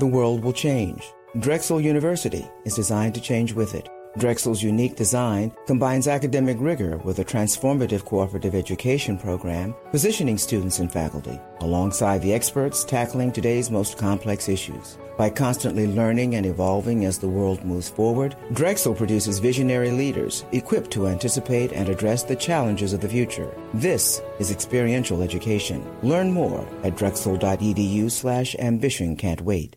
The world will change. Drexel University is designed to change with it. Drexel's unique design combines academic rigor with a transformative cooperative education program, positioning students and faculty alongside the experts tackling today's most complex issues. By constantly learning and evolving as the world moves forward, Drexel produces visionary leaders equipped to anticipate and address the challenges of the future. This is experiential education. Learn more at drexel.edu slash ambition can't wait.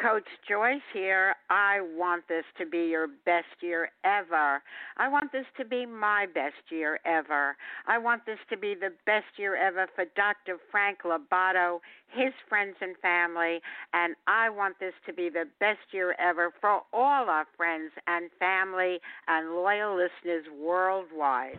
Coach Joyce here. I want this to be your best year ever. I want this to be my best year ever. I want this to be the best year ever for Dr. Frank La Batto, his friends and family, and I want this to be the best year ever for all our friends and family and loyal listeners worldwide.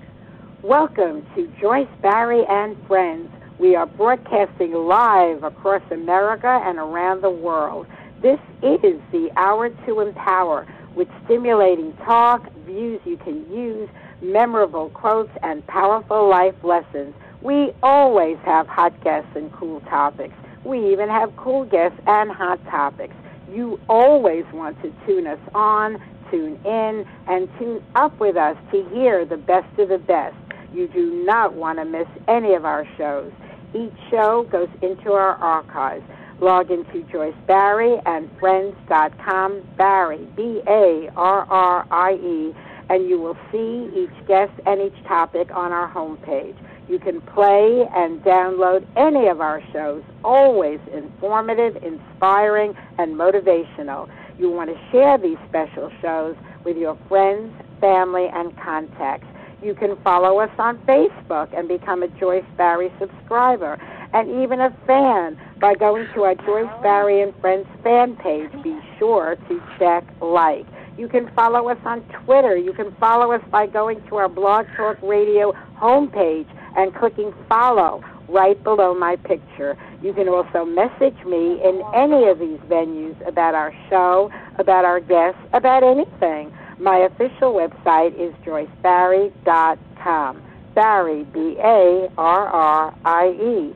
Welcome to Joyce Barrie and Friends. We are broadcasting live across America and around the world. This is the hour to empower with stimulating talk, views you can use, memorable quotes, and powerful life lessons. We always have hot guests and cool topics. We even have cool guests and hot topics. You always want to tune us on, tune in, and tune up with us to hear the best of the best. You do not want to miss any of our shows. Each show goes into our archives. Log into Joyce Barrie and Friends.com, Barrie, B A R R I E, and you will see each guest and each topic on our homepage. You can play and download any of our shows, always informative, inspiring, and motivational. You want to share these special shows with your friends, family, and contacts. You can follow us on Facebook and become a Joyce Barrie subscriber and even a fan by going to our Joyce Barrie and Friends fan page. Be sure to check like. You can follow us on Twitter. You can follow us by going to our Blog Talk Radio homepage and clicking follow right below my picture. You can also message me in any of these venues about our show, about our guests, about anything. My official website is joycebarrie.com. Barrie, B A R R I E.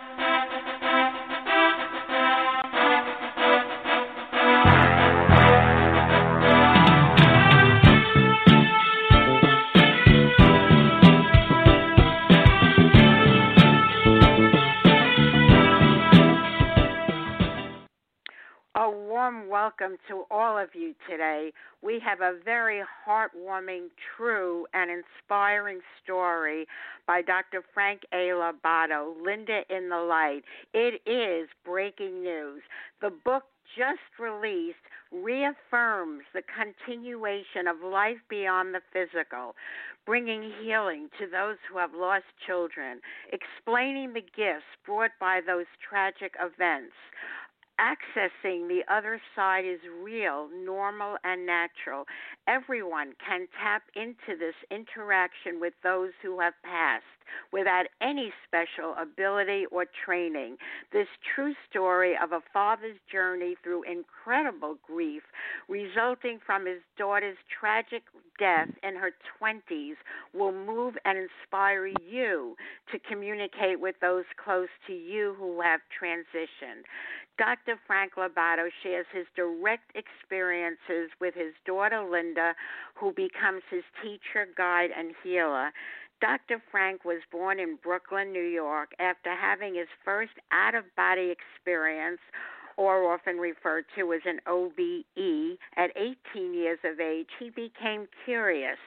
Warm welcome to all of you today. We have a very heartwarming, true, and inspiring story by Dr. Frank A. La Batto, Linda in the Light. It is breaking news. The book just released reaffirms the continuation of life beyond the physical, bringing healing to those who have lost children, explaining the gifts brought by those tragic events, accessing the other side is real, normal, and natural. Everyone can tap into this interaction with those who have passed without any special ability or training. This true story of a father's journey through incredible grief resulting from his daughter's tragic death in her 20s will move and inspire you to communicate with those close to you who have transitioned. Dr. Frank La Batto shares his direct experiences with his daughter Linda, who becomes his teacher, guide, and healer. Dr. Frank was born in Brooklyn, New York, after having his first out of body experience or often referred to as an OBE. At 18 years of age, he became curious,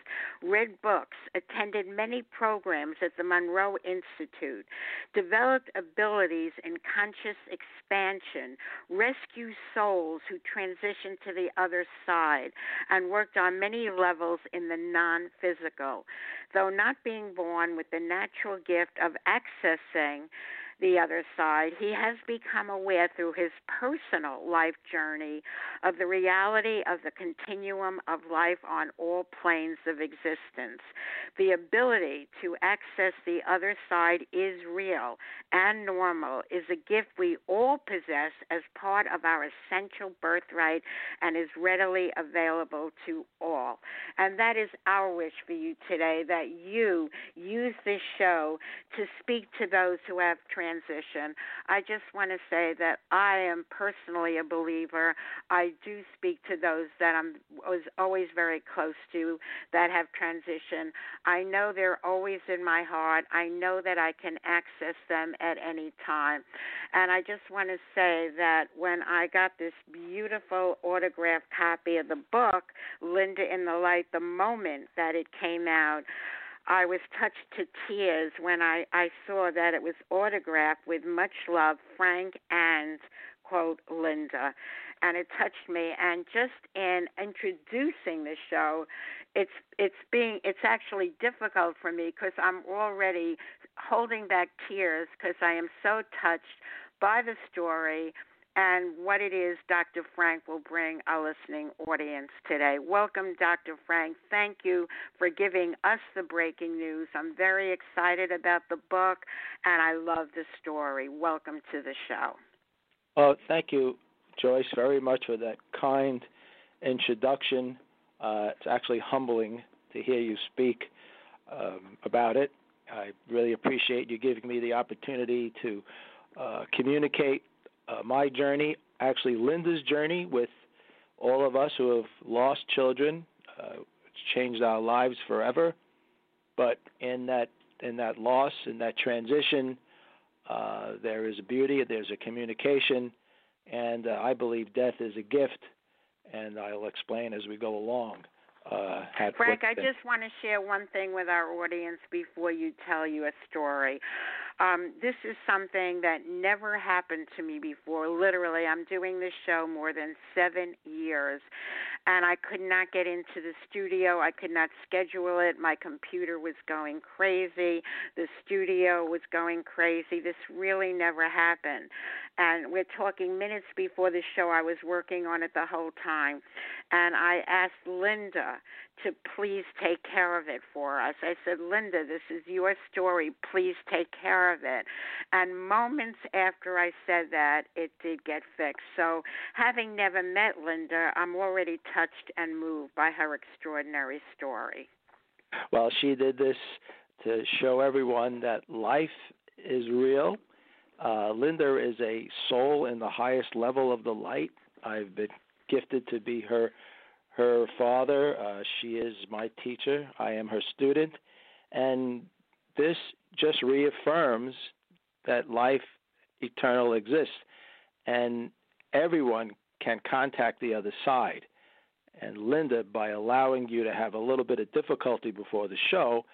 read books, attended many programs at the Monroe Institute, developed abilities in conscious expansion, rescued souls who transitioned to the other side, and worked on many levels in the non physical. Though not being born with the natural gift of accessing the other side, he has become aware through his personal life journey of the reality of the continuum of life on all planes of existence. The ability to access the other side is real and normal, is a gift we all possess as part of our essential birthright and is readily available to all. And that is our wish for you today that you use this show to speak to those who have transition. I just want to say that I am personally a believer. I do speak to those that I'm was always very close to that have transitioned. I know they're always in my heart. I know that I can access them at any time. And I just want to say that when I got this beautiful autographed copy of the book, Linda in the Light, the moment that it came out, I was touched to tears when I, I saw that it was autographed with much love, Frank and quote Linda, and it touched me. And just in introducing the show, it's it's being it's actually difficult for me because I'm already holding back tears because I am so touched by the story and what it is Dr. Frank will bring our listening audience today. Welcome, Dr. Frank. Thank you for giving us the breaking news. I'm very excited about the book, and I love the story. Welcome to the show. Well, thank you, Joyce, very much for that kind introduction. Uh, it's actually humbling to hear you speak um, about it. I really appreciate you giving me the opportunity to uh, communicate uh, my journey, actually Linda's journey with all of us who have lost children. Uh, it's changed our lives forever. But in that in that loss, in that transition, uh, there is a beauty, there's a communication, and uh, I believe death is a gift, and I'll explain as we go along. Uh, Frank, I just want to share one thing with our audience before you tell you a story. Um, this is something that never happened to me before. Literally, I'm doing this show more than seven years, and I could not get into the studio. I could not schedule it. My computer was going crazy. The studio was going crazy. This really never happened. And we're talking minutes before the show. I was working on it the whole time. And I asked Linda to please take care of it for us. I said, Linda, this is your story. Please take care of it. And moments after I said that, it did get fixed. So, having never met Linda, I'm already touched and moved by her extraordinary story. Well, she did this to show everyone that life is real. Uh, Linda is a soul in the highest level of the light. I've been gifted to be her her father. Uh, she is my teacher. I am her student. And this just reaffirms that life eternal exists. And everyone can contact the other side. And Linda, by allowing you to have a little bit of difficulty before the show,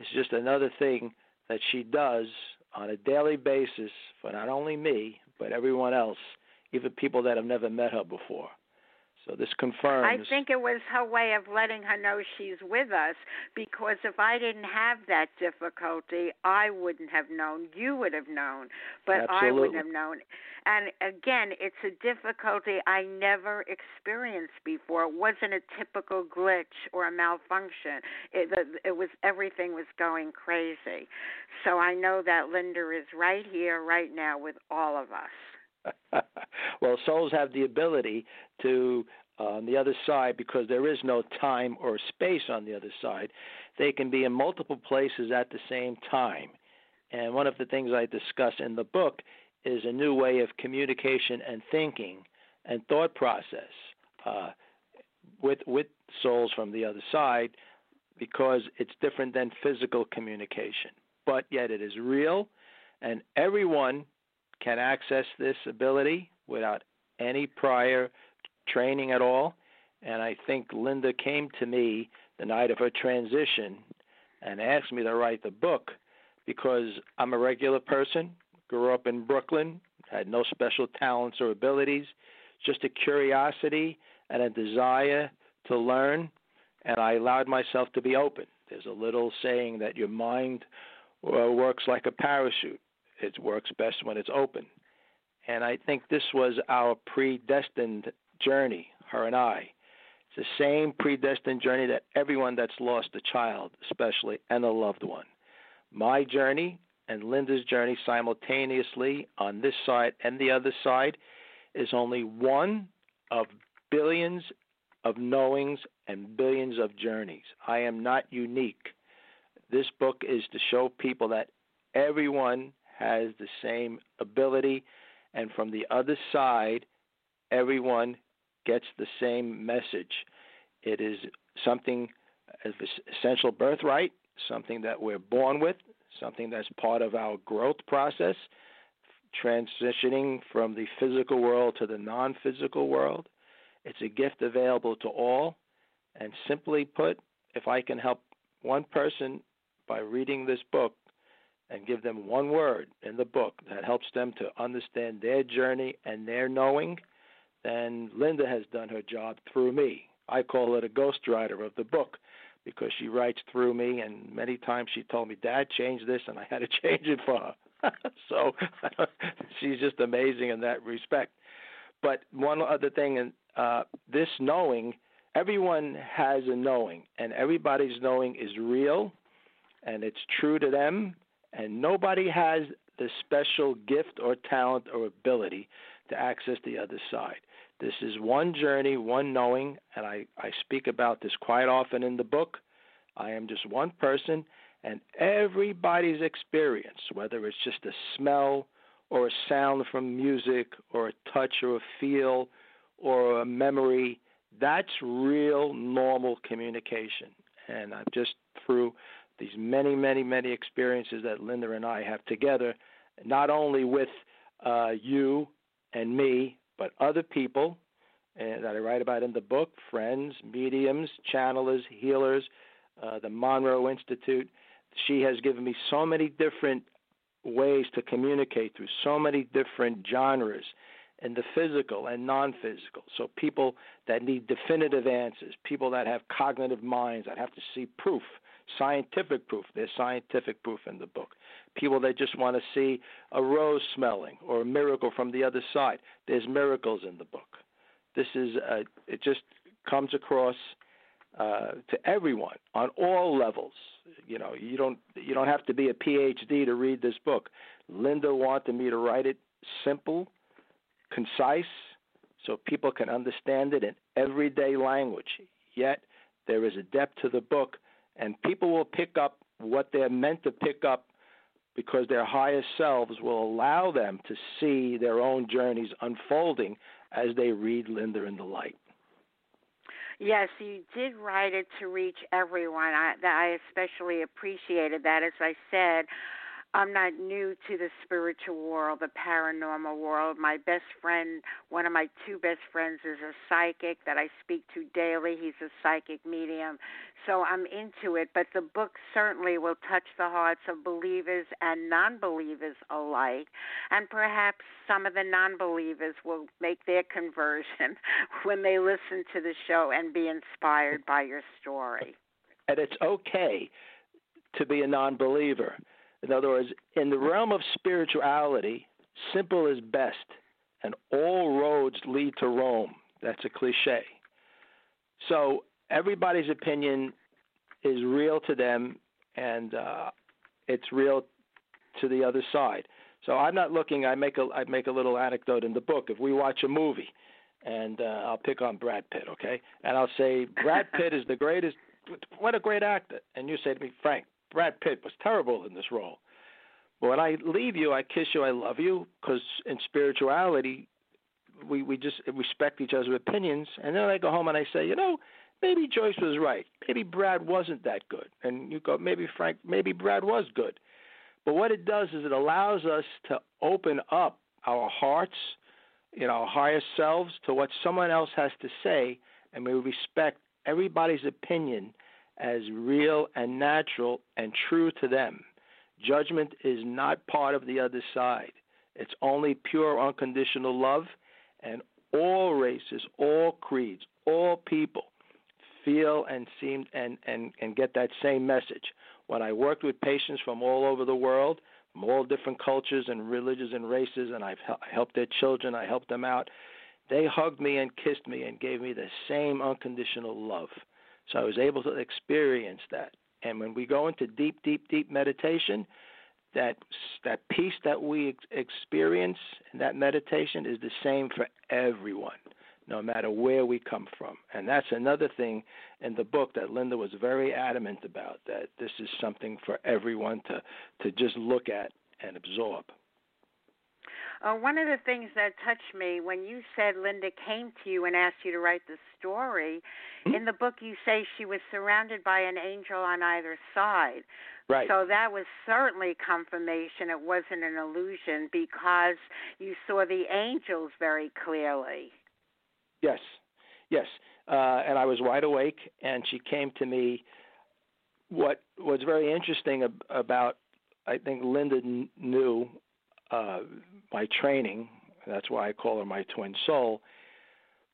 is just another thing that she does on a daily basis for not only me, but everyone else even people that have never met her before. So this confirms. I think it was her way of letting her know she's with us because if I didn't have that difficulty, I wouldn't have known. You would have known, but Absolutely. I wouldn't have known. And again, it's a difficulty I never experienced before. It wasn't a typical glitch or a malfunction. It, it was everything was going crazy. So I know that Linda is right here, right now, with all of us. well, souls have the ability to, uh, on the other side, because there is no time or space on the other side, they can be in multiple places at the same time. And one of the things I discuss in the book is a new way of communication and thinking and thought process uh, with with souls from the other side, because it's different than physical communication. But yet it is real, and everyone can access this ability without any prior training at all. And I think Linda came to me the night of her transition and asked me to write the book because I'm a regular person, grew up in Brooklyn, had no special talents or abilities, just a curiosity and a desire to learn, and I allowed myself to be open. There's a little saying that your mind uh, works like a parachute it works best when it's open. And I think this was our predestined journey, her and I. It's the same predestined journey that everyone that's lost a child, especially, and a loved one. My journey and Linda's journey simultaneously on this side and the other side is only one of billions of knowings and billions of journeys. I am not unique. This book is to show people that everyone has the same ability, and from the other side, everyone gets the same message. It is something of essential birthright, something that we're born with, something that's part of our growth process, transitioning from the physical world to the non physical world. It's a gift available to all. And simply put, if I can help one person by reading this book, and give them one word in the book that helps them to understand their journey and their knowing, then Linda has done her job through me. I call it a ghostwriter of the book because she writes through me, and many times she told me, Dad, change this, and I had to change it for her. so she's just amazing in that respect. But one other thing, and uh, this knowing, everyone has a knowing, and everybody's knowing is real, and it's true to them, and nobody has the special gift or talent or ability to access the other side. This is one journey, one knowing, and I, I speak about this quite often in the book. I am just one person, and everybody's experience, whether it's just a smell or a sound from music or a touch or a feel or a memory, that's real normal communication. And I've just through these many, many, many experiences that Linda and I have together, not only with uh, you and me, but other people uh, that I write about in the book friends, mediums, channelers, healers, uh, the Monroe Institute. She has given me so many different ways to communicate through so many different genres in the physical and non physical. So, people that need definitive answers, people that have cognitive minds that have to see proof scientific proof. There's scientific proof in the book. People that just want to see a rose smelling or a miracle from the other side. There's miracles in the book. This is a, it just comes across uh, to everyone on all levels. You know, you don't you don't have to be a PhD to read this book. Linda wanted me to write it simple, concise, so people can understand it in everyday language. Yet there is a depth to the book and people will pick up what they're meant to pick up because their higher selves will allow them to see their own journeys unfolding as they read Linda in the Light. Yes, you did write it to reach everyone. I, I especially appreciated that. As I said, I'm not new to the spiritual world, the paranormal world. My best friend, one of my two best friends, is a psychic that I speak to daily. He's a psychic medium. So I'm into it. But the book certainly will touch the hearts of believers and non believers alike. And perhaps some of the non believers will make their conversion when they listen to the show and be inspired by your story. And it's okay to be a non believer in other words, in the realm of spirituality, simple is best, and all roads lead to Rome. That's a cliche. So everybody's opinion is real to them, and uh, it's real to the other side. So I'm not looking. I make a I make a little anecdote in the book. If we watch a movie, and uh, I'll pick on Brad Pitt, okay, and I'll say Brad Pitt is the greatest. What a great actor! And you say to me, Frank, Brad Pitt was terrible in this role. But when I leave you, I kiss you, I love you, because in spirituality, we we just respect each other's opinions. And then I go home and I say, you know, maybe Joyce was right. Maybe Brad wasn't that good. And you go, maybe Frank, maybe Brad was good. But what it does is it allows us to open up our hearts, you know, our higher selves to what someone else has to say, and we respect everybody's opinion as real and natural and true to them. Judgment is not part of the other side. It's only pure unconditional love, and all races, all creeds, all people feel and seem and, and, and get that same message. When I worked with patients from all over the world, from all different cultures and religions and races, and I've helped their children, I helped them out, they hugged me and kissed me and gave me the same unconditional love. So I was able to experience that. And when we go into deep, deep, deep meditation, that that peace that we ex- experience in that meditation is the same for everyone, no matter where we come from. And that's another thing in the book that Linda was very adamant about that this is something for everyone to to just look at and absorb. Uh, one of the things that touched me when you said Linda came to you and asked you to write the story, mm-hmm. in the book you say she was surrounded by an angel on either side. Right. So that was certainly confirmation it wasn't an illusion because you saw the angels very clearly. Yes, yes. Uh, and I was wide awake, and she came to me. What was very interesting ab- about, I think Linda kn- knew uh, my training. That's why I call her my twin soul.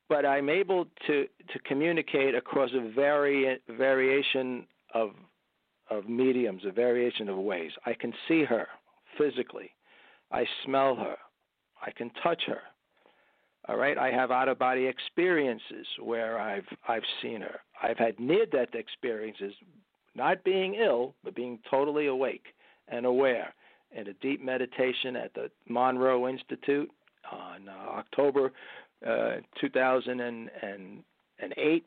But I'm able to to communicate across a vari- variation of of mediums, a variation of ways. I can see her physically. I smell her. I can touch her. All right, I have out of body experiences where I've I've seen her. I've had near death experiences, not being ill, but being totally awake and aware in a deep meditation at the Monroe Institute on uh, October uh, 2008,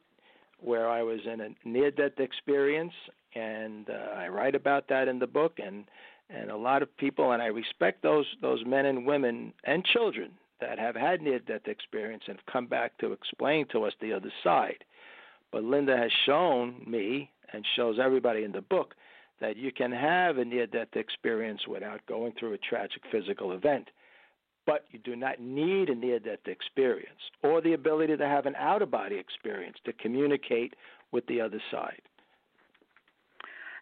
where I was in a near-death experience, and uh, I write about that in the book, and and a lot of people, and I respect those those men and women and children that have had near-death experience and have come back to explain to us the other side. But Linda has shown me and shows everybody in the book that you can have a near death experience without going through a tragic physical event. But you do not need a near death experience or the ability to have an out of body experience to communicate with the other side.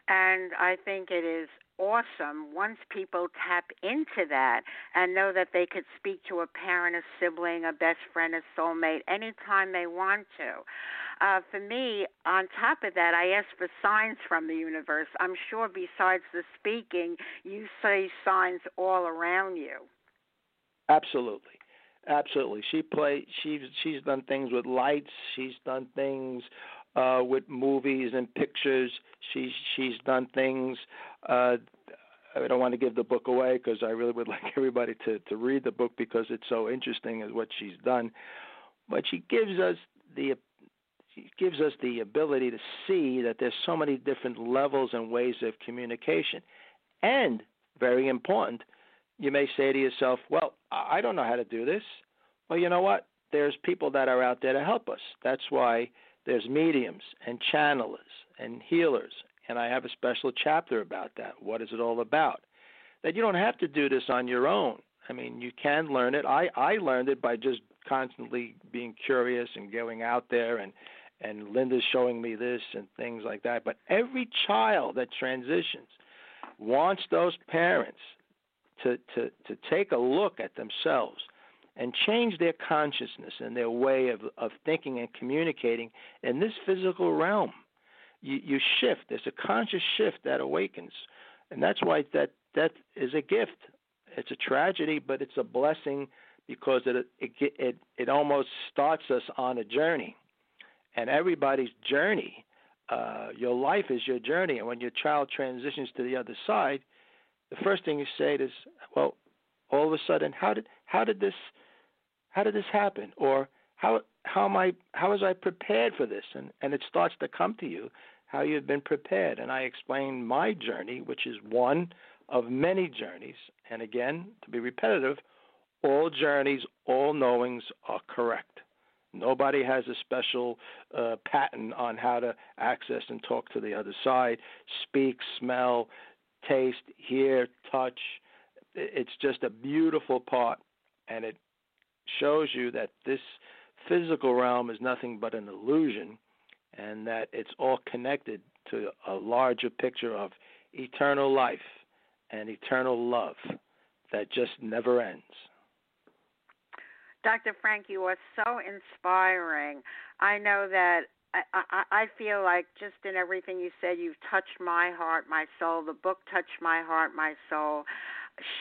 And I think it is awesome once people tap into that and know that they could speak to a parent, a sibling, a best friend, a soulmate anytime they want to uh, for me, on top of that, I ask for signs from the universe. I'm sure besides the speaking, you say signs all around you. Absolutely. Absolutely. She play she's she's done things with lights, she's done things uh with movies and pictures. She's she's done things uh I don't want to give the book away because I really would like everybody to to read the book because it's so interesting as what she's done. But she gives us the she gives us the ability to see that there's so many different levels and ways of communication. And very important, you may say to yourself, "Well, I don't know how to do this." Well, you know what? There's people that are out there to help us. That's why there's mediums and channelers and healers, and I have a special chapter about that. What is it all about? that you don't have to do this on your own. I mean, you can learn it. I I learned it by just constantly being curious and going out there and and Linda's showing me this and things like that. But every child that transitions wants those parents to to to take a look at themselves and change their consciousness and their way of of thinking and communicating in this physical realm. You you shift. There's a conscious shift that awakens, and that's why that that is a gift. It's a tragedy, but it's a blessing because it it it, it almost starts us on a journey, and everybody's journey. Uh, your life is your journey, and when your child transitions to the other side, the first thing you say is, "Well, all of a sudden, how did how did this how did this happen?" Or how how am I how was I prepared for this? And and it starts to come to you how you've been prepared. And I explain my journey, which is one of many journeys. And again, to be repetitive, all journeys, all knowings are correct. Nobody has a special uh, patent on how to access and talk to the other side, speak, smell, taste, hear, touch. It's just a beautiful part, and it shows you that this physical realm is nothing but an illusion, and that it's all connected to a larger picture of eternal life and eternal love that just never ends. Dr. Frank, you are so inspiring. I know that I, I, I feel like just in everything you said, you've touched my heart, my soul. The book touched my heart, my soul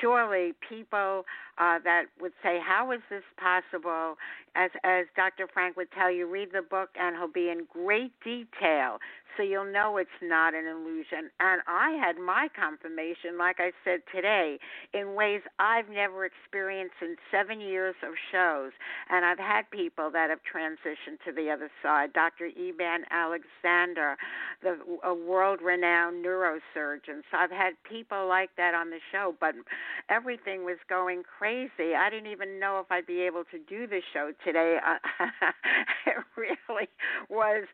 surely people uh, that would say, "How is this possible?" As as Dr. Frank would tell you, read the book and he'll be in great detail, so you'll know it's not an illusion. And I had my confirmation, like I said today, in ways I've never experienced in seven years of shows. And I've had people that have transitioned to the other side. Dr. Eben Alexander, the a world-renowned neurosurgeon. So I've had people like that on the show, but everything was going crazy. I didn't even know if I'd be able to do the show today. it really was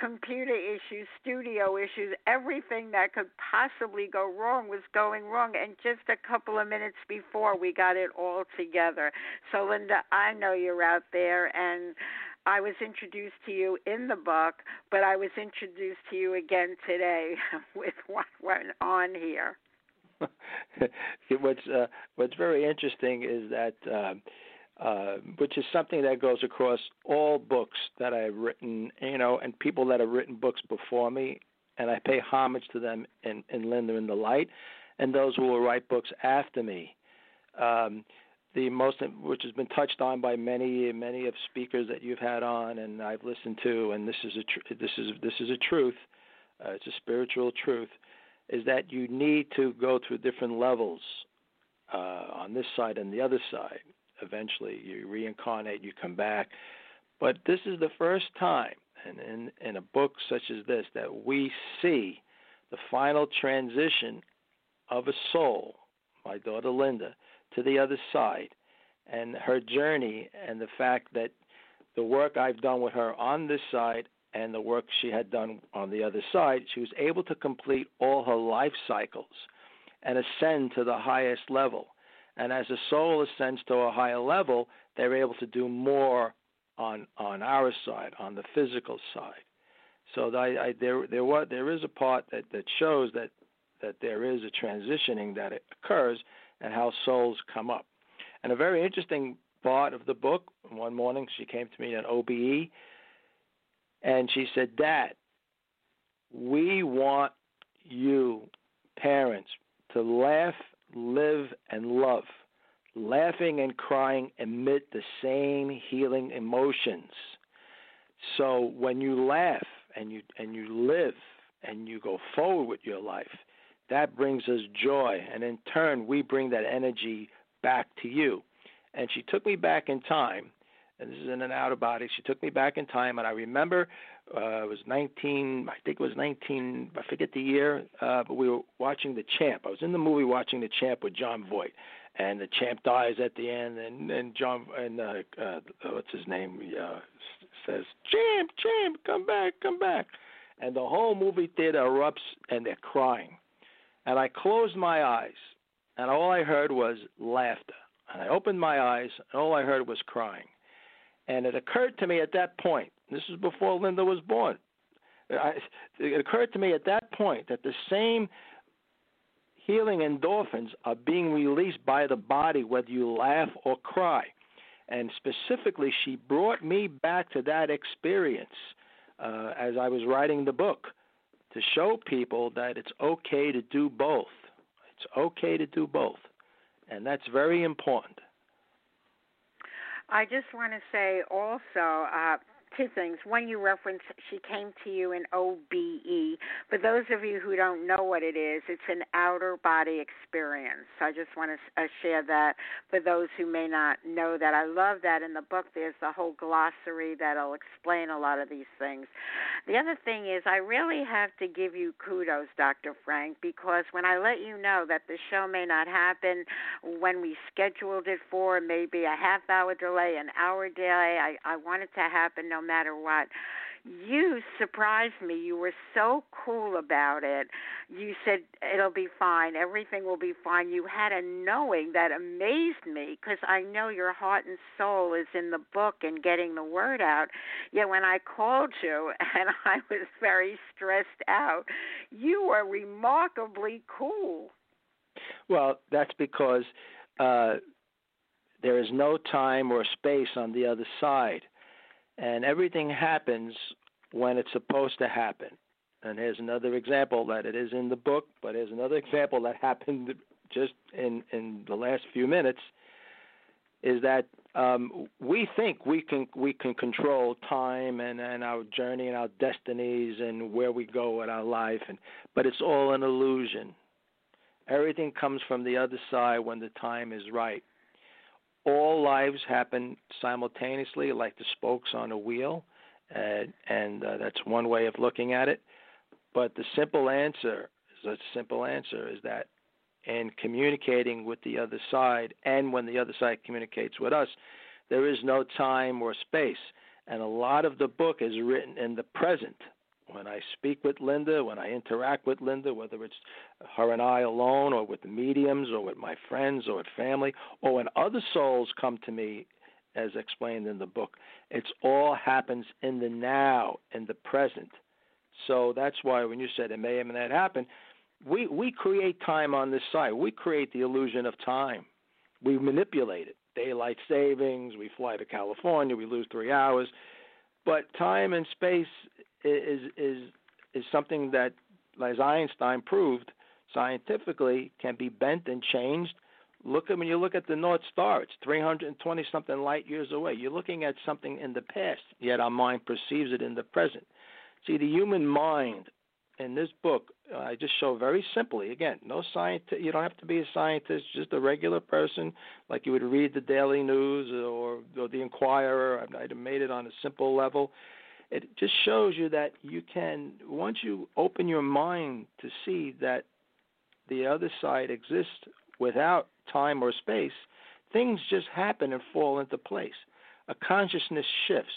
computer issues, studio issues, everything that could possibly go wrong was going wrong. And just a couple of minutes before, we got it all together. So, Linda, I know you're out there, and I was introduced to you in the book, but I was introduced to you again today with what went on here. what's uh, what's very interesting is that, uh, uh, which is something that goes across all books that I've written, you know, and people that have written books before me, and I pay homage to them and lend them in the Light, and those who will write books after me. Um, the most, which has been touched on by many, many of speakers that you've had on, and I've listened to, and this is a tr- this is this is a truth. Uh, it's a spiritual truth is that you need to go through different levels uh, on this side and the other side. Eventually, you reincarnate, you come back. But this is the first time in, in, in a book such as this that we see the final transition of a soul, my daughter Linda, to the other side, and her journey, and the fact that the work I've done with her on this side and the work she had done on the other side, she was able to complete all her life cycles and ascend to the highest level. And as a soul ascends to a higher level, they're able to do more on on our side, on the physical side. So I, there there was there is a part that, that shows that that there is a transitioning that occurs and how souls come up. And a very interesting part of the book. One morning she came to me at OBE and she said, Dad, we want you, parents, to laugh, live, and love. Laughing and crying emit the same healing emotions. So when you laugh and you and you live and you go forward with your life, that brings us joy, and in turn we bring that energy back to you. And she took me back in time and this is in an out of body. She took me back in time, and I remember uh, it was 19. I think it was 19. I forget the year, uh, but we were watching The Champ. I was in the movie watching The Champ with Jon Voight, and the champ dies at the end, and and John and uh, uh, what's his name uh, says, "Champ, champ, come back, come back," and the whole movie theater erupts, and they're crying, and I closed my eyes, and all I heard was laughter. And I opened my eyes, and all I heard was crying. And it occurred to me at that point, this is before Linda was born, I, it occurred to me at that point that the same healing endorphins are being released by the body whether you laugh or cry. And specifically, she brought me back to that experience uh, as I was writing the book to show people that it's okay to do both. It's okay to do both. And that's very important. I just want to say also, uh, two things. One, you referenced she came to you in OBE. For those of you who don't know what it is, it's an outer body experience. So I just want to uh, share that for those who may not know that. I love that in the book. There's the whole glossary that'll explain a lot of these things. The other thing is, I really have to give you kudos, Dr. Frank, because when I let you know that the show may not happen when we scheduled it for, maybe a half hour delay, an hour delay, I, I want it to happen no matter what. You surprised me. You were so cool about it. You said it'll be fine. Everything will be fine. You had a knowing that amazed me because I know your heart and soul is in the book and getting the word out. Yet when I called you and I was very stressed out, you were remarkably cool. Well, that's because uh, there is no time or space on the other side and everything happens when it's supposed to happen. And here's another example that it is in the book, but here's another example that happened just in in the last few minutes. Is that um, we think we can we can control time and, and our journey and our destinies and where we go in our life, and but it's all an illusion. Everything comes from the other side when the time is right all lives happen simultaneously, like the spokes on a wheel, and, and uh, that's one way of looking at it. But the simple answer a simple answer is that in communicating with the other side, and when the other side communicates with us, there is no time or space. And a lot of the book is written in the present when I speak with Linda, when I interact with Linda, whether it's her and I alone, or with the mediums, or with my friends, or with family, or when other souls come to me, as explained in the book, it's all happens in the now, in the present. So that's why when you said it may or may not happen, we we create time on this side. We create the illusion of time. We manipulate it. Daylight savings. We fly to California. We lose three hours. But time and space is is is something that, as Einstein proved scientifically, can be bent and changed. Look at when you look at the North Star; it's 320 something light years away. You're looking at something in the past, yet our mind perceives it in the present. See, the human mind in this book, I just show very simply. Again, no scientist. You don't have to be a scientist. Just a regular person, like you would read the Daily News or, or the Inquirer. I've made it on a simple level it just shows you that you can once you open your mind to see that the other side exists without time or space things just happen and fall into place. A consciousness shifts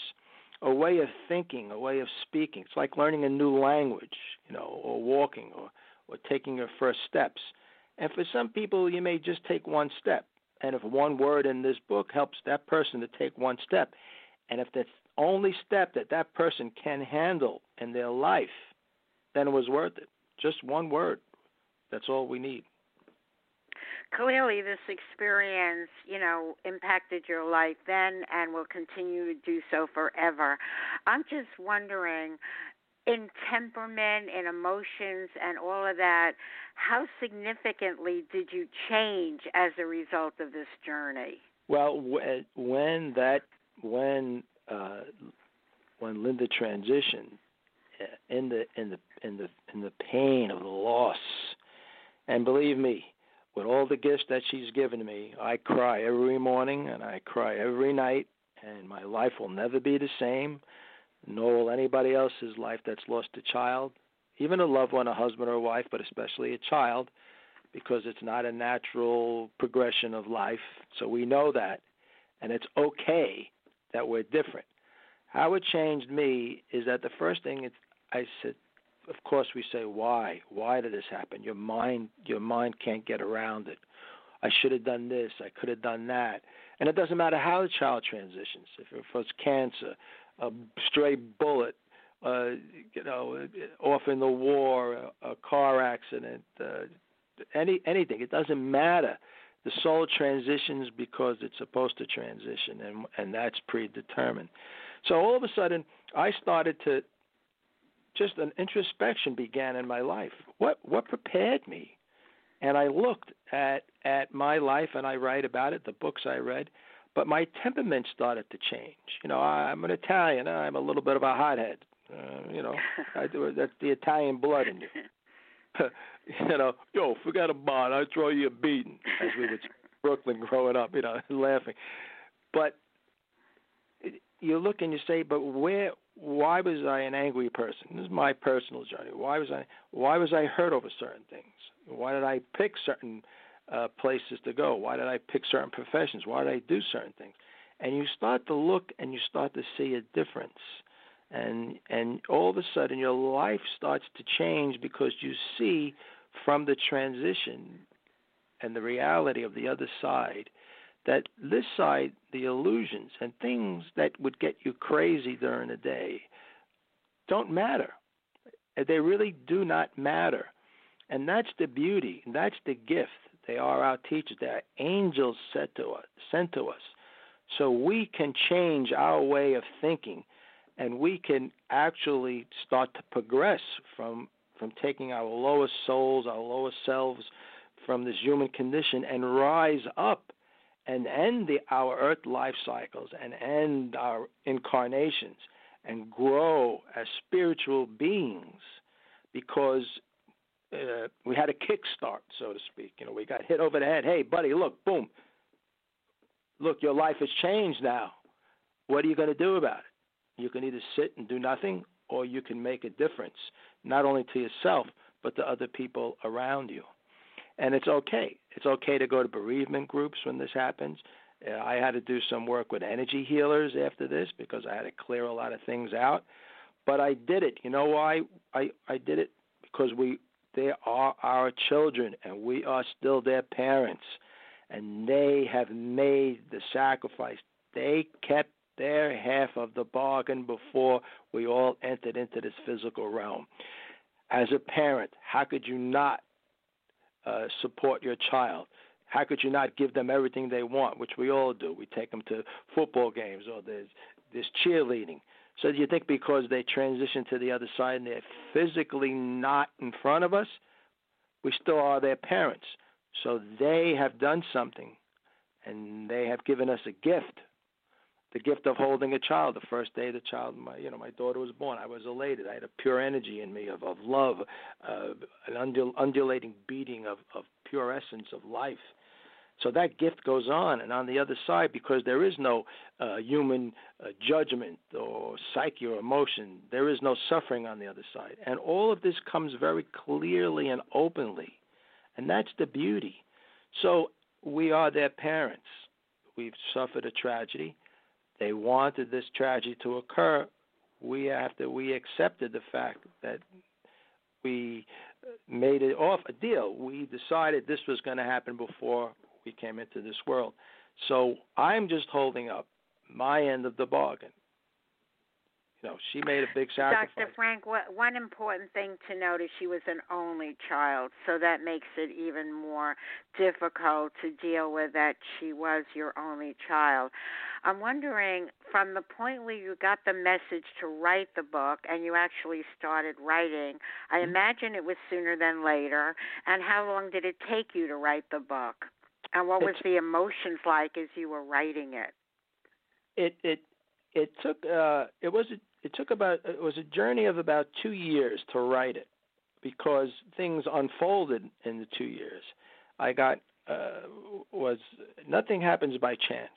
a way of thinking a way of speaking. It's like learning a new language you know or walking or or taking your first steps. And for some people you may just take one step. And if one word in this book helps that person to take one step and if that's only step that that person can handle in their life, then it was worth it. Just one word. That's all we need. Clearly, this experience, you know, impacted your life then and will continue to do so forever. I'm just wondering, in temperament, in emotions, and all of that, how significantly did you change as a result of this journey? Well, when that when uh, when Linda transitioned, uh, in the in the in the in the pain of the loss, and believe me, with all the gifts that she's given me, I cry every morning and I cry every night, and my life will never be the same. Nor will anybody else's life that's lost a child, even a loved one, a husband or a wife, but especially a child, because it's not a natural progression of life. So we know that, and it's okay that we're different. How it changed me is that the first thing it's, I said, of course, we say why. Why did this happen? Your mind, your mind can't get around it. I should have done this, I could have done that. And it doesn't matter how the child transitions. If it was cancer, a stray bullet, uh, you know, off in the war, a, a car accident, uh, any anything. It doesn't matter. The soul transitions because it's supposed to transition, and and that's predetermined. So all of a sudden, I started to just an introspection began in my life. What what prepared me? And I looked at at my life, and I write about it. The books I read, but my temperament started to change. You know, I, I'm an Italian. I'm a little bit of a hothead. Uh, you know, I do that's the Italian blood in you. you know, yo, forget about it. I throw you a beating, as we would Brooklyn growing up. You know, laughing. But you look and you say, but where? Why was I an angry person? This is my personal journey. Why was I? Why was I hurt over certain things? Why did I pick certain uh, places to go? Why did I pick certain professions? Why did I do certain things? And you start to look and you start to see a difference and and all of a sudden your life starts to change because you see from the transition and the reality of the other side that this side the illusions and things that would get you crazy during the day don't matter. They really do not matter. And that's the beauty. That's the gift. They are our teachers. They are angels sent to us. So we can change our way of thinking and we can actually start to progress from from taking our lowest souls, our lowest selves from this human condition and rise up and end the, our earth life cycles and end our incarnations and grow as spiritual beings because uh, we had a kickstart, so to speak. You know, we got hit over the head. Hey, buddy, look, boom. Look, your life has changed now. What are you going to do about it? You can either sit and do nothing, or you can make a difference, not only to yourself, but to other people around you. And it's okay. It's okay to go to bereavement groups when this happens. Uh, I had to do some work with energy healers after this because I had to clear a lot of things out. But I did it. You know why I, I did it? Because we they are our children and we are still their parents. And they have made the sacrifice. They kept their half of the bargain before we all entered into this physical realm. As a parent, how could you not uh, support your child? How could you not give them everything they want, which we all do? We take them to football games or there's, there's cheerleading. So do you think because they transition to the other side and they're physically not in front of us, we still are their parents? So they have done something and they have given us a gift the gift of holding a child. The first day the child, my you know, my daughter was born, I was elated. I had a pure energy in me of of love, uh, an undul- undulating beating of of pure essence of life. So that gift goes on, and on the other side, because there is no uh, human uh, judgment or psyche or emotion, there is no suffering on the other side, and all of this comes very clearly and openly, and that's the beauty. So we are their parents. We've suffered a tragedy they wanted this tragedy to occur. We after we accepted the fact that we made it off a deal. We decided this was going to happen before we came into this world. So I'm just holding up my end of the bargain no, she made a big sacrifice. Dr. Frank, what, one important thing to note is she was an only child, so that makes it even more difficult to deal with that she was your only child. I'm wondering, from the point where you got the message to write the book and you actually started writing, I mm-hmm. imagine it was sooner than later, and how long did it take you to write the book? And what was the emotions like as you were writing it? It it it took uh it was a it took about it was a journey of about two years to write it because things unfolded in the two years. I got uh, was nothing happens by chance.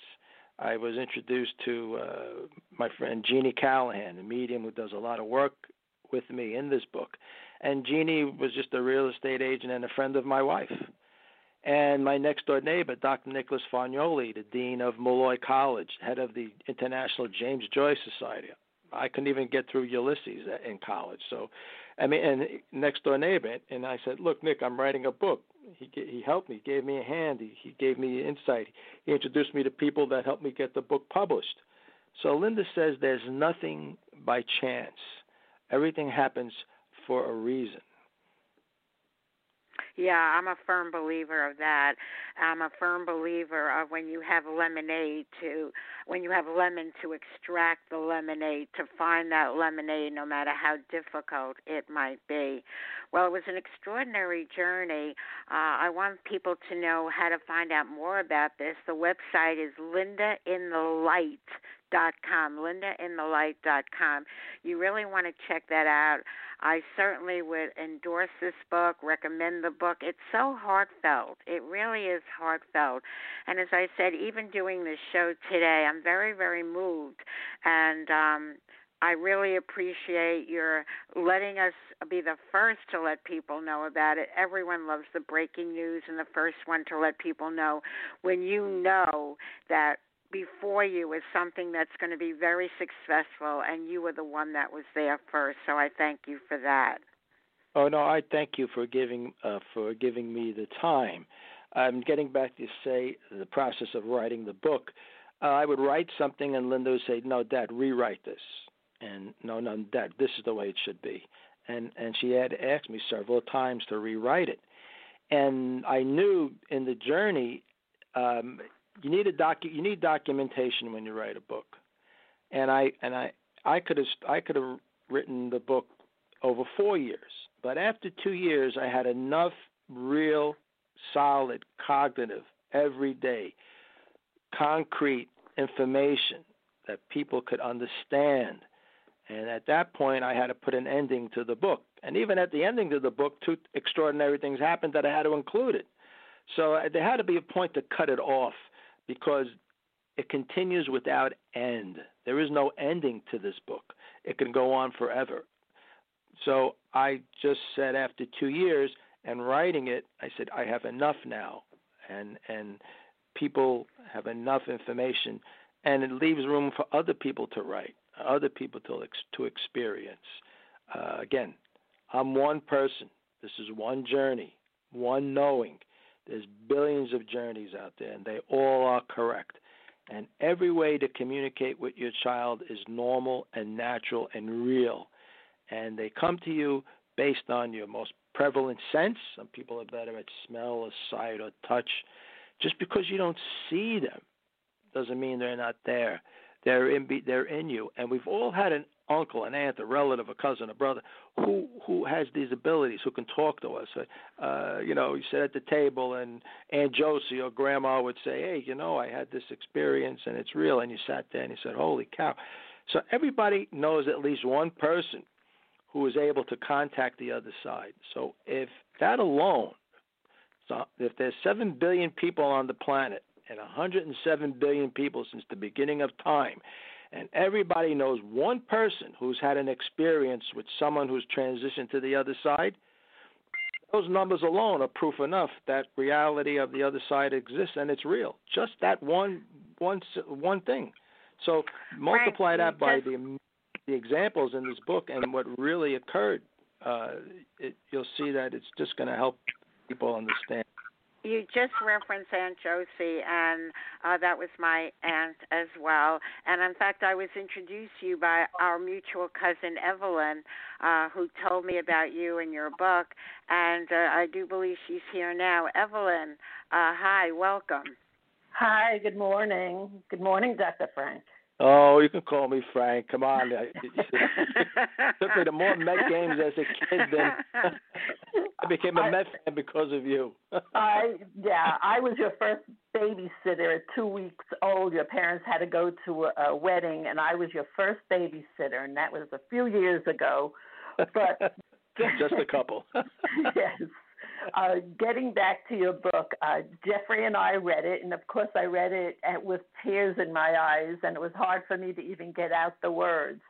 I was introduced to uh, my friend Jeannie Callahan, a medium who does a lot of work with me in this book. And Jeannie was just a real estate agent and a friend of my wife. And my next door neighbor, Dr. Nicholas Fargnoli, the dean of Molloy College, head of the International James Joyce Society. I couldn't even get through Ulysses in college. So, I mean, and next door neighbor, and I said, "Look, Nick, I'm writing a book. he he helped me, gave me a hand, he, he gave me insight. He introduced me to people that helped me get the book published. So Linda says there's nothing by chance. Everything happens for a reason. Yeah, I'm a firm believer of that. I'm a firm believer of when you have lemonade to when you have lemon to extract the lemonade to find that lemonade no matter how difficult it might be. Well, it was an extraordinary journey. Uh, I want people to know how to find out more about this. The website is Linda in the Light dot com, You really want to check that out. I certainly would endorse this book, recommend the book. It's so heartfelt. It really is heartfelt. And as I said, even doing this show today, I'm very, very moved. And um, I really appreciate your letting us be the first to let people know about it. Everyone loves the breaking news and the first one to let people know when you know that before you is something that's going to be very successful, and you were the one that was there first. So I thank you for that. Oh no, I thank you for giving uh, for giving me the time. I'm getting back to say the process of writing the book. Uh, I would write something, and Linda would say, "No, Dad, rewrite this." And no, no, Dad, this is the way it should be. And and she had asked me several times to rewrite it. And I knew in the journey, um, you need a docu you need documentation when you write a book. And i and i i could have i could have written the book over four years. But after two years i had enough real solid cognitive everyday concrete information that people could understand. And at that point i had to put an ending to the book. And even at the ending of the book two extraordinary things happened that i had to include it. So uh, there had to be a point to cut it off because it continues without end. There is no ending to this book. It can go on forever. So I just said after two years and writing it, I said I have enough now, and and people have enough information, and it leaves room for other people to write, other people to to experience. Uh, again, I'm one person. This is one journey, one knowing. There's billions of journeys out there, and they all are correct. And every way to communicate with your child is normal and natural and real. And they come to you based on your most prevalent sense. Some people are better at smell or sight or touch. Just because you don't see them doesn't mean they're not there. They're in they're in you. And we've all had an uncle, an aunt, a relative, a cousin, a brother who who has these abilities, who can talk to us. Uh, you know, you sit at the table and Aunt Josie or Grandma would say, "Hey, you know, I had this experience and it's real," and you sat there and you said, "Holy cow!" So everybody knows at least one person who is able to contact the other side. So if that alone, so if there's seven billion people on the planet and 107 billion people since the beginning of time and everybody knows one person who's had an experience with someone who's transitioned to the other side, those numbers alone are proof enough that reality of the other side exists and it's real. Just that one one one thing. So multiply right. that by the the examples in this book and what really occurred. Uh, it, you'll see that it's just going to help people understand you just referenced Aunt Josie, and uh, that was my aunt as well. And in fact, I was introduced to you by our mutual cousin Evelyn, uh, who told me about you and your book. And uh, I do believe she's here now. Evelyn, uh, hi, welcome. Hi, good morning. Good morning, Dr. Frank. Oh, you can call me Frank. Come on. Took me to more Met games as a kid than I became a I, Met fan because of you. I yeah, I was your first babysitter at two weeks old. Your parents had to go to a, a wedding, and I was your first babysitter, and that was a few years ago. But just a couple. yes uh, getting back to your book, uh, Jeffrey and I read it, and of course, I read it at, with tears in my eyes, and it was hard for me to even get out the words.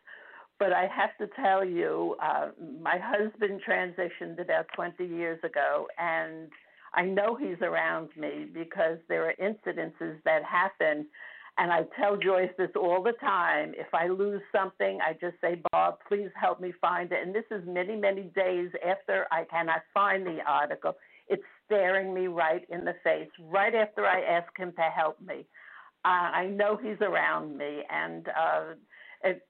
But I have to tell you, uh, my husband transitioned about 20 years ago, and I know he's around me because there are incidences that happen and I tell Joyce this all the time. If I lose something, I just say, Bob, please help me find it. And this is many, many days after I cannot find the article. It's staring me right in the face right after I ask him to help me. Uh, I know he's around me, and uh, it,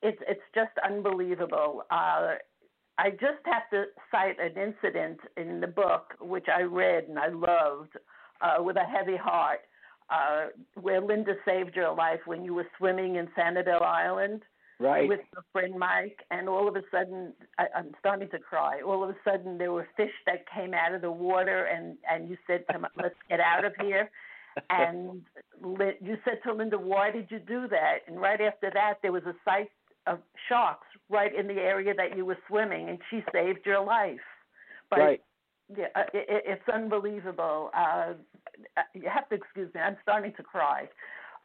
it's it's just unbelievable. Uh, I just have to cite an incident in the book which I read and I loved uh, with a heavy heart, uh, where Linda saved your life when you were swimming in Sanibel Island right. with your friend Mike, and all of a sudden, I, I'm starting to cry. All of a sudden, there were fish that came out of the water, and and you said, to, "Let's get out of here." And you said to Linda, "Why did you do that?" And right after that, there was a sight of sharks right in the area that you were swimming, and she saved your life. But right. Yeah, uh, it, it's unbelievable. Uh, you have to excuse me. I'm starting to cry.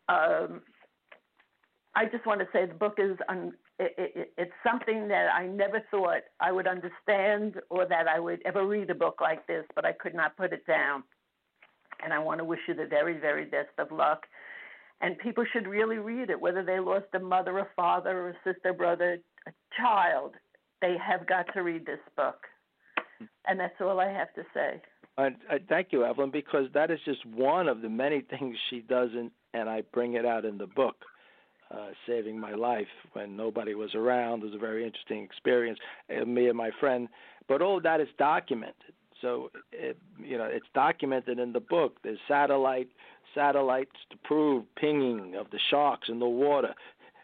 Um, I just want to say the book is un, it, it, it's something that I never thought I would understand or that I would ever read a book like this, but I could not put it down. And I want to wish you the very, very best of luck. And people should really read it, whether they lost a mother, a father, a sister, brother, a child. They have got to read this book. And that's all I have to say. I, I thank you, Evelyn, because that is just one of the many things she does, in, and I bring it out in the book. Uh, saving my life when nobody was around. It was a very interesting experience, uh, me and my friend. But all that is documented. So, it, you know, it's documented in the book. There's satellite satellites to prove pinging of the sharks in the water.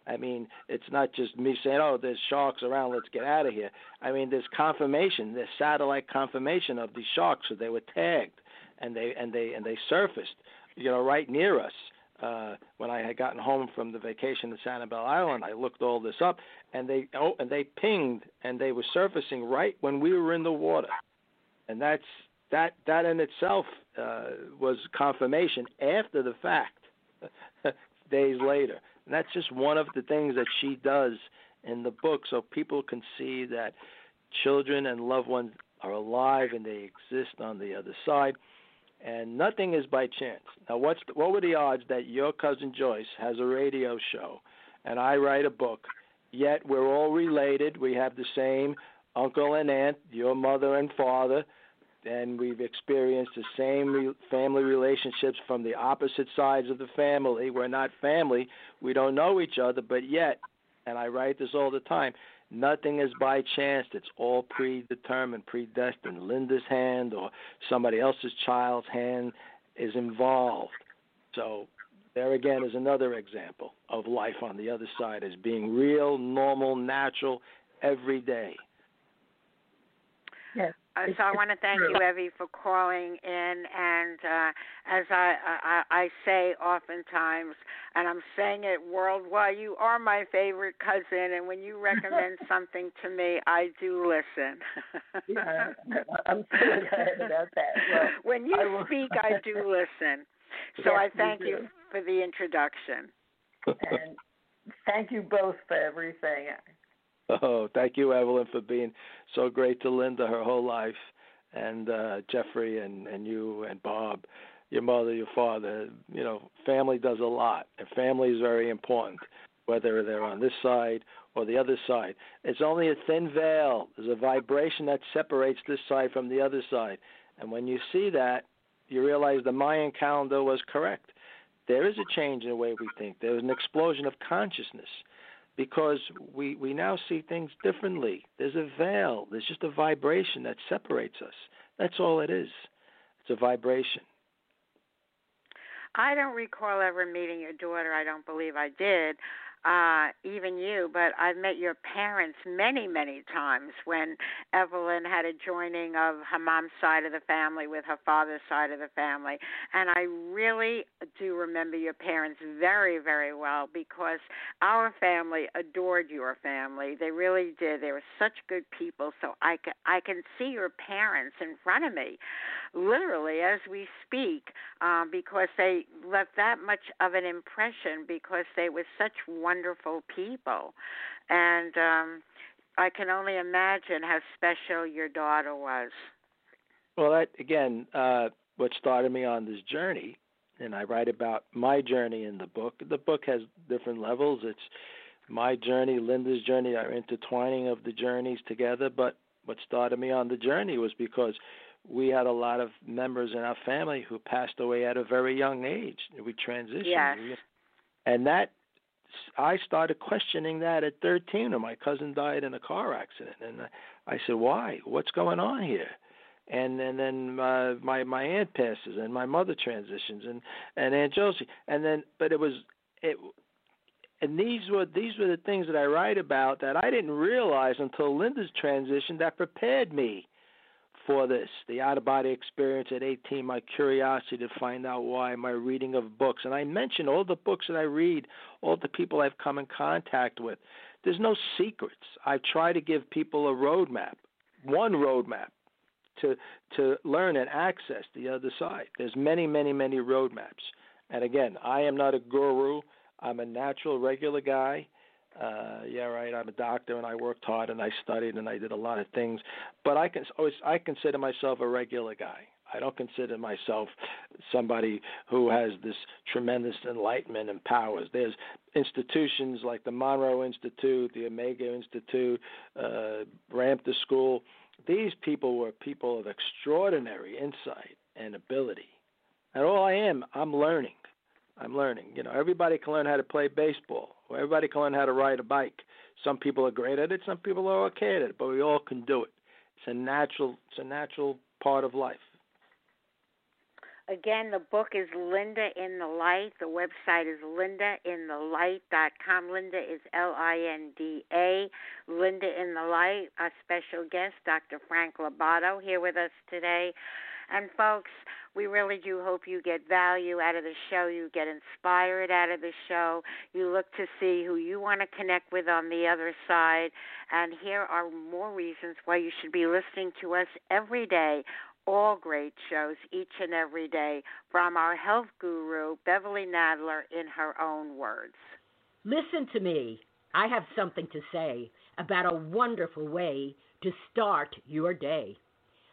I mean, it's not just me saying, "Oh, there's sharks around. Let's get out of here." I mean, there's confirmation. There's satellite confirmation of these sharks. So they were tagged, and they and they and they surfaced, you know, right near us. Uh, when I had gotten home from the vacation to Sanibel Island, I looked all this up, and they oh, and they pinged, and they were surfacing right when we were in the water, and that's that that in itself uh, was confirmation after the fact, days later. And that's just one of the things that she does in the book, so people can see that children and loved ones are alive and they exist on the other side, and nothing is by chance. Now, what's the, what were the odds that your cousin Joyce has a radio show, and I write a book? Yet we're all related. We have the same uncle and aunt, your mother and father and we've experienced the same re- family relationships from the opposite sides of the family. We're not family, we don't know each other, but yet, and I write this all the time, nothing is by chance. It's all predetermined, predestined. Linda's hand or somebody else's child's hand is involved. So there again is another example of life on the other side as being real, normal, natural, every day. Yes. Uh, so I want to thank you, Evie, for calling in. And uh, as I, I I say oftentimes, and I'm saying it worldwide, you are my favorite cousin. And when you recommend something to me, I do listen. yeah, I'm so excited about that. Well, when you I speak, I do listen. So Yes, I thank do. you for the introduction. and thank you both for everything. Oh, thank you, Evelyn, for being so great to Linda her whole life, and uh, Jeffrey and and you and Bob, your mother, your father. You know, family does a lot, and family is very important, whether they're on this side or the other side. It's only a thin veil. There's a vibration that separates this side from the other side, and when you see that, you realize the Mayan calendar was correct. There is a change in the way we think. There is an explosion of consciousness because we we now see things differently. There's a veil. There's just a vibration that separates us. That's all it is. It's a vibration. I don't recall ever meeting your daughter. I don't believe I did. Uh, even you, but I've met your parents many, many times when Evelyn had a joining of her mom's side of the family with her father's side of the family. And I really do remember your parents very, very well because our family adored your family. They really did. They were such good people. So I can, I can see your parents in front of me, literally as we speak, um, because they left that much of an impression because they were such wonderful people. And um, I can only imagine how special your daughter was. Well, that again, uh, what started me on this journey, and I write about my journey in the book. The book has different levels. It's my journey, Linda's journey, our intertwining of the journeys together. But what started me on the journey was because we had a lot of members in our family who passed away at a very young age. We transitioned. Yes. And that I started questioning that at 13 and my cousin died in a car accident and I said, "Why? What's going on here?" And and then uh, my my aunt passes and my mother transitions and and Aunt Josie and then but it was it and these were these were the things that I write about that I didn't realize until Linda's transition that prepared me for this. The out of body experience at 18 my curiosity to find out why my reading of books. And i mention all the books that i read all the people i've come in contact with. There's no secrets. I try to give people a roadmap one roadmap to to learn and access the other side. There's many many many roadmaps and again i am not a guru. I'm a natural regular guy uh yeah right i'm a doctor and i worked hard and i studied and i did a lot of things but i can always i consider myself a regular guy. I don't consider myself somebody who has this tremendous enlightenment and powers. There's institutions like the monroe institute the omega institute uh ramtha school. These people were people of extraordinary insight and ability. And all i am. I'm learning. I'm learning. You know, everybody can learn how to play baseball. Everybody can learn how to ride a bike. Some people are great at it. Some people are okay at it. But we all can do it. It's a natural. It's a natural part of life. Again, the book is Linda in the Light. The website is lindainthelight.com. Linda is L I N D A. Linda in the Light. Our special guest, Dr. Frank La Batto, here with us today. And folks, we really do hope you get value out of the show. You get inspired out of the show. You look to see who you want to connect with on the other side. And here are more reasons why you should be listening to us every day. All great shows each and every day from our health guru, Beverly Nadler, in her own words. Listen to me. I have something to say about a wonderful way to start your day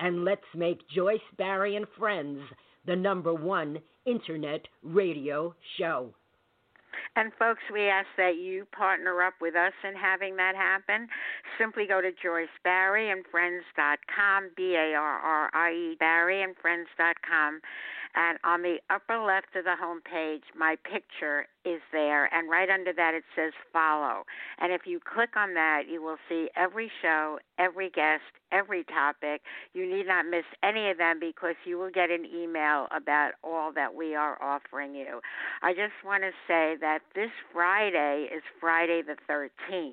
and let's make Joyce Barrie and Friends the number one internet radio show. And folks, we ask that you partner up with us in having that happen. Simply go to Joyce Barrie and Friends.com, B A R R I E Barrie and on the upper left of the home page, my picture is there, and right under that it says follow. And if you click on that, you will see every show, every guest, every topic. You need not miss any of them because you will get an email about all that we are offering you. I just want to say that this Friday is Friday the 13th.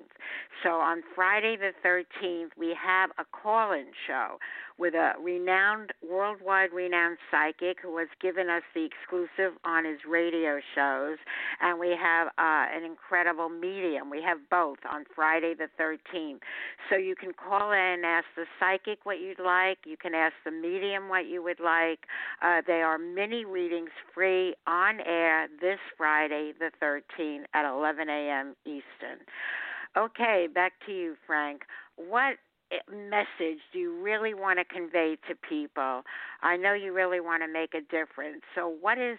So on Friday the 13th, we have a call in show with a renowned, worldwide renowned psychic who has given us the exclusive on his radio shows. And we have uh, an incredible medium. We have both on Friday the 13th. So you can call in and ask the psychic what you'd like. You can ask the medium what you would like. Uh, they are mini readings free on air this Friday the 13th at 11 a.m. Eastern. Okay, back to you, Frank. What message do you really want to convey to people? I know you really want to make a difference. So, what is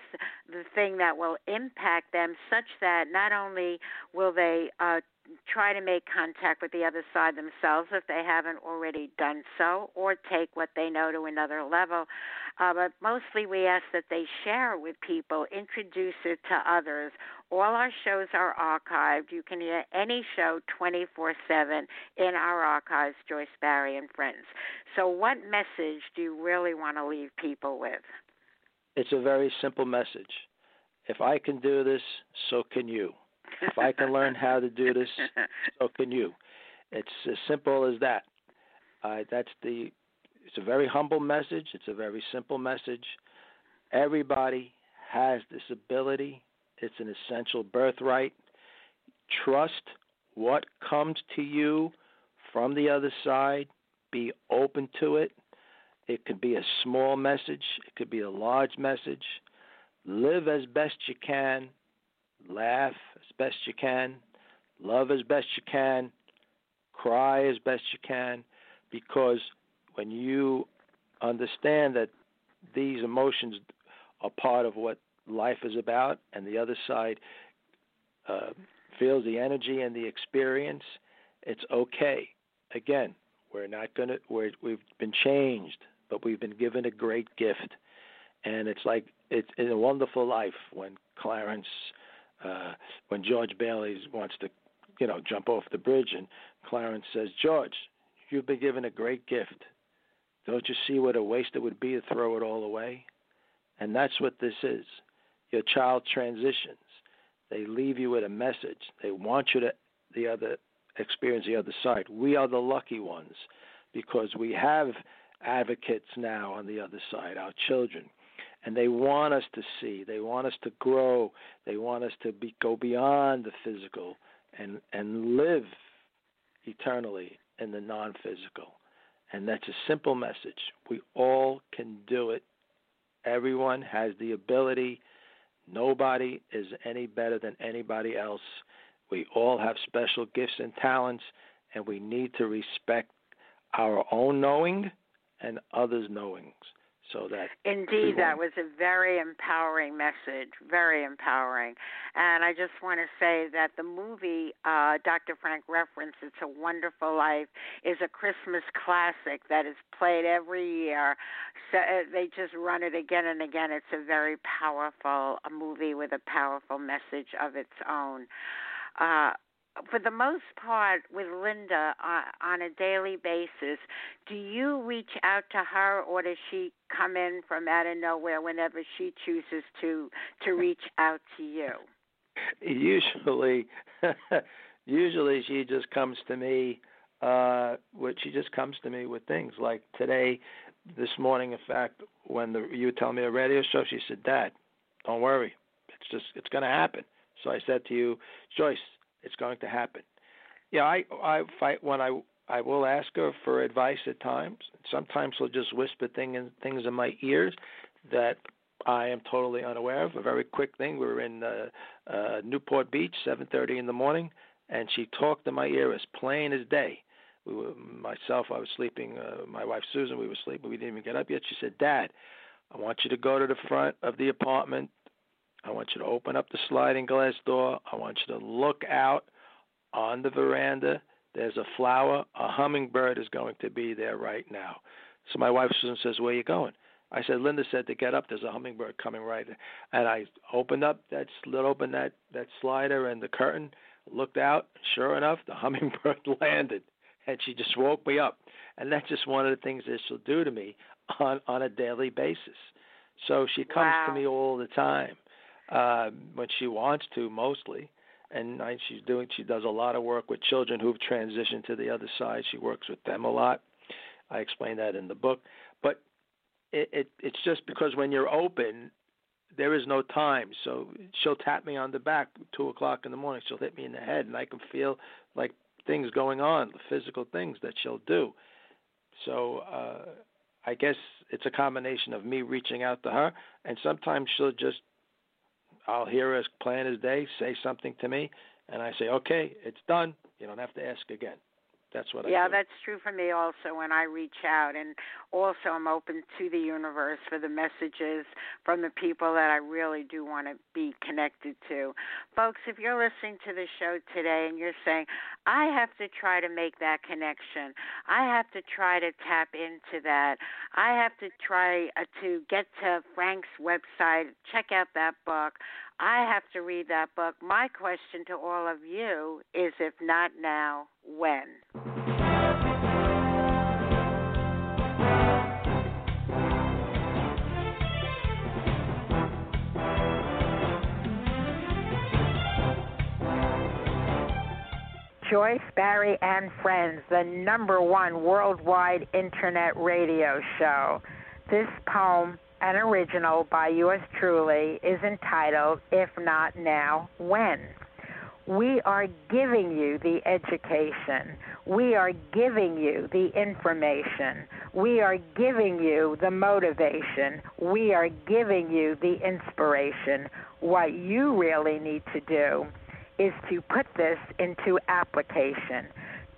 the thing that will impact them such that not only will they uh, try to make contact with the other side themselves if they haven't already done so, or take what they know to another level. Uh, but mostly we ask that they share with people, introduce it to others. All our shows are archived. You can hear any show 24 7 in our archives, Joyce Barrie and Friends. So, what message do you really want to leave people with? It's a very simple message. If I can do this, so can you. If I can learn how to do this, so can you. It's as simple as that. Uh, that's the. It's a very humble message. It's a very simple message. Everybody has this ability. It's an essential birthright. Trust what comes to you from the other side. Be open to it. It could be a small message. It could be a large message. Live as best you can laugh best you can, love as best you can, cry as best you can, because when you understand that these emotions are part of what life is about, and the other side uh, feels the energy and the experience, it's okay. Again, we're not gonna. We're, we've been changed, but we've been given a great gift, and it's like it's, it's a wonderful life when Clarence uh, when George Bailey wants to, you know, jump off the bridge, and Clarence says, "George, you've been given a great gift. Don't you see what a waste it would be to throw it all away?" And that's what this is. Your child transitions. They leave you with a message. They want you to the other experience the other side. We are the lucky ones because we have advocates now on the other side, our children and they want us to see. They want us to grow. They want us to be go beyond the physical and and live eternally in the non-physical. And that's a simple message. We all can do it. Everyone has the ability. Nobody is any better than anybody else. We all have special gifts and talents and we need to respect our own knowing and others' knowings so that indeed that was a very empowering message very empowering. And i just want to say that the movie uh dr frank reference it's a wonderful life is a christmas classic that is played every year. So uh, they just run it again and again. It's a very powerful a movie with a powerful message of its own. Uh for the most part with Linda uh, on a daily basis, do you reach out to her or does she come in from out of nowhere whenever she chooses to to reach out to you? Usually usually she just comes to me uh what she just comes to me with things. Like today this morning in fact when the you were telling me a radio show she said dad don't worry. It's just it's going to happen. So i said to you joyce it's going to happen. Yeah, I I fight when I I will ask her for advice at times. Sometimes she'll just whisper thing in, things in my ears that I am totally unaware of. A very quick thing. We were in uh, uh, Newport Beach, 7:30 in the morning, and she talked in my ear as plain as day. We were myself. I was sleeping. Uh, my wife Susan. We were sleeping. We didn't even get up yet. She said, "Dad, I want you to go to the front of the apartment I want you to open up the sliding glass door. I want you to look out on the veranda. There's a flower. A hummingbird is going to be there right now. So my wife Susan says, "Where are you going?" I said, "Linda said to get up. There's a hummingbird coming right." And I opened up that slit open that that slider and the curtain, looked out. Sure enough, the hummingbird landed, and she just woke me up. And that's just one of the things that she'll do to me on on a daily basis. So she comes wow. to me all the time uh, when she wants to, mostly. And I, she's doing. She does a lot of work with children who've transitioned to the other side. She works with them a lot. I explain that in the book. But it, it it's just because when you're open, there is no time. So she'll tap me on the back two o'clock in the morning. She'll hit me in the head, and I can feel like things going on, physical things that she'll do. So uh, I guess it's a combination of me reaching out to her, and sometimes she'll just I'll hear as plain as day say something to me, and I say, okay, it's done. You don't have to ask again. That's what yeah, I do. that's true for me also when I reach out. And also, I'm open to the universe for the messages from the people that I really do want to be connected to. Folks, if you're listening to the show today and you're saying, I have to try to make that connection, I have to try to tap into that, I have to try uh, to get to Frank's website, check out that book. I have to read that book. My question to all of you is if not now, when? Joyce Barrie and Friends, the number one worldwide internet radio show. This poem, an original by yours truly, is entitled If Not Now, When? We are giving you the education. We are giving you the information. We are giving you the motivation. We are giving you the inspiration. What you really need to do is to put this into application.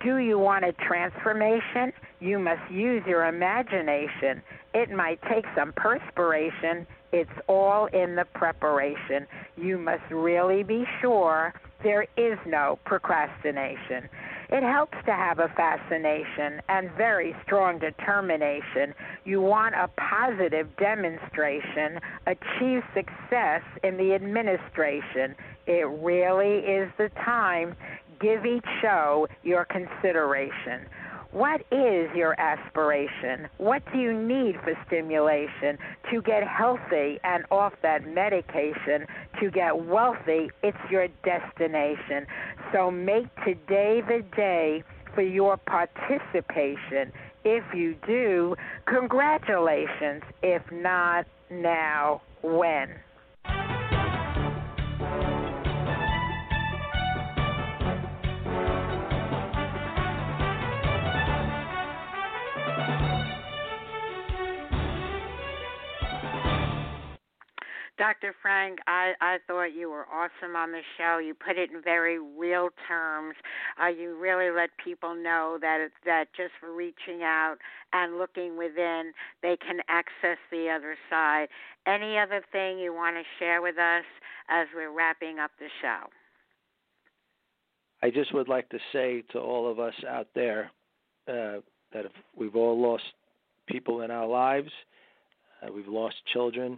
Do you want a transformation? You must use your imagination. It might take some perspiration. It's all in the preparation. You must really be sure there is no procrastination. It helps to have a fascination and very strong determination. You want a positive demonstration, achieve success in the administration. It really is the time. Give each show your consideration. What is your aspiration? What do you need for stimulation to get healthy and off that medication? To get wealthy, it's your destination. So make today the day for your participation. If you do, congratulations. If not, now, when? Dr. Frank, I, I thought you were awesome on the show. You put it in very real terms. Uh, you really let people know that that just for reaching out and looking within, they can access the other side. Any other thing you want to share with us as we're wrapping up the show? I just would like to say to all of us out there uh, that we've all lost people in our lives, uh, we've lost children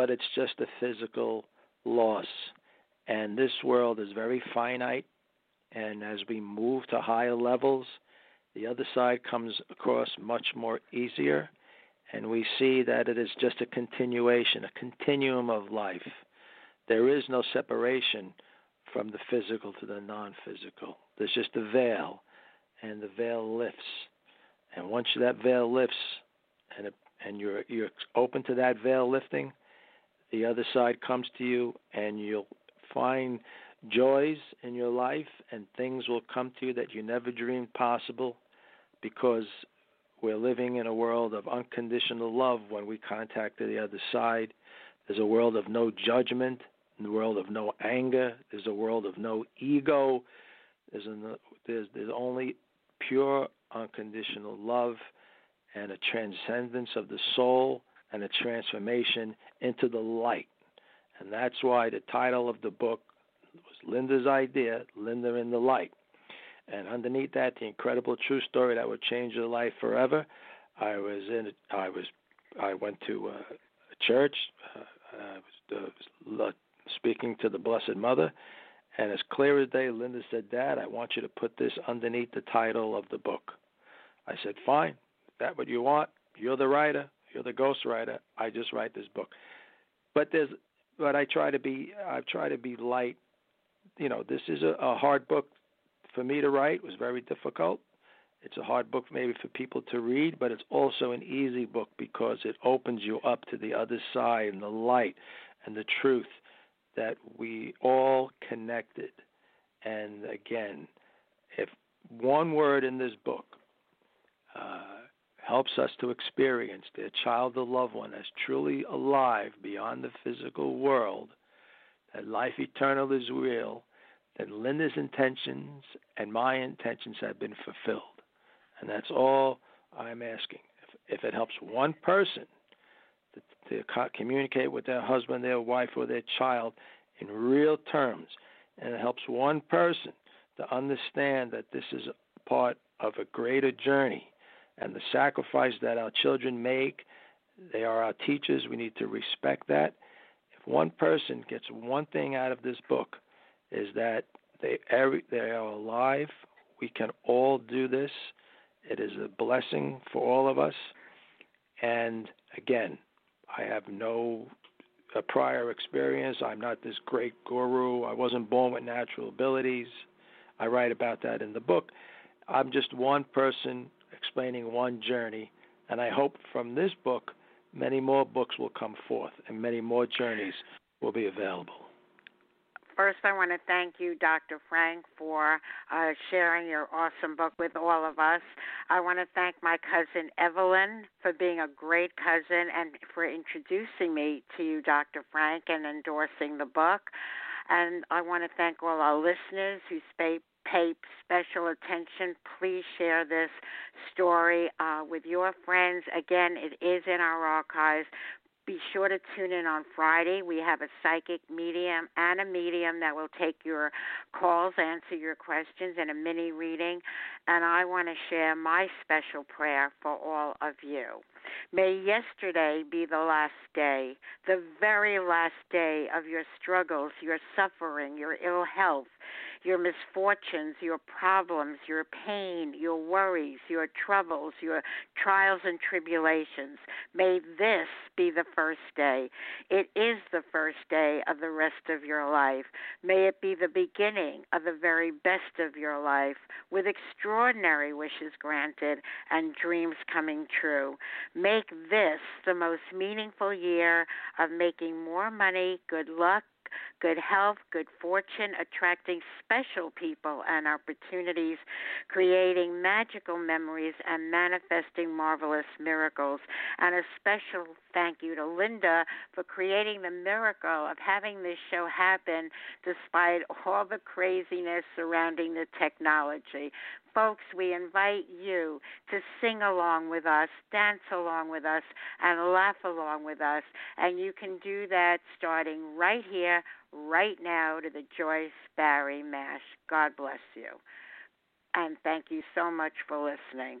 but it's just a physical loss. And this world is very finite, and as we move to higher levels, the other side comes across much more easier, and we see that it is just a continuation, a continuum of life. There is no separation from the physical to the non physical. There's just a veil, and the veil lifts. And once that veil lifts, and it, and you're you're open to that veil lifting, the other side comes to you and you'll find joys in your life and things will come to you that you never dreamed possible because we're living in a world of unconditional love when we contact the other side. There's a world of no judgment, a world of no anger, there's a world of no ego. There's, a, there's, there's only pure unconditional love and a transcendence of the soul and a transformation into the light. And that's why the title of the book was Linda's idea, Linda in the Light. And underneath that, the incredible true story that would change your life forever. I was in. I was. I went to uh, a church. Uh, I was uh, speaking to the Blessed Mother, and as clear as day, Linda said, "Dad, I want you to put this underneath the title of the book." I said, "Fine. Is that what you want? You're the writer. You're the ghostwriter. I just write this book. But there's, but I try to be, I try to be light. You know, this is a, a hard book for me to write. It was very difficult. It's a hard book maybe for people to read, but it's also an easy book because it opens you up to the other side and the light and the truth that we all connected. And again, if one word in this book uh, helps us to experience their child or loved one as truly alive beyond the physical world, that life eternal is real, that Linda's intentions and my intentions have been fulfilled. And that's all I'm asking. If, if it helps one person to, to co- communicate with their husband, their wife, or their child in real terms, and it helps one person to understand that this is part of a greater journey and the sacrifice that our children make, they are our teachers. We need to respect that. If one person gets one thing out of this book, is that they every, they are alive. We can all do this. It is a blessing for all of us. And again, I have no a prior experience. I'm not this great guru. I wasn't born with natural abilities. I write about that in the book. I'm just one person explaining one journey, and I hope from this book many more books will come forth and many more journeys will be available. First, I want to thank you, Dr. Frank, for uh, sharing your awesome book with all of us. I want to thank my cousin Evelyn for being a great cousin and for introducing me to you, Dr. Frank, and endorsing the book. And I want to thank all our listeners who pay, pay special attention. Please share this story uh, with your friends. Again, it is in our archives be sure to tune in on Friday. We have a psychic medium and a medium that will take your calls, answer your questions, and a mini reading. And I want to share my special prayer for all of you. May yesterday be the last day, the very last day of your struggles, your suffering, your ill health, your misfortunes, your problems, your pain, your worries, your troubles, your trials and tribulations. May this be the first day. It is the first day of the rest of your life. May it be the beginning of the very best of your life with extraordinary wishes granted and dreams coming true. Make this the most meaningful year of making more money, good luck, good health, good fortune, attracting special people and opportunities, creating magical memories, and manifesting marvelous miracles. And a special thank you to Linda for creating the miracle of having this show happen despite all the craziness surrounding the technology. Folks, we invite you to sing along with us, dance along with us, and laugh along with us. And you can do that starting right here, right now, to the Joyce Barrie Mash. God bless you. And thank you so much for listening.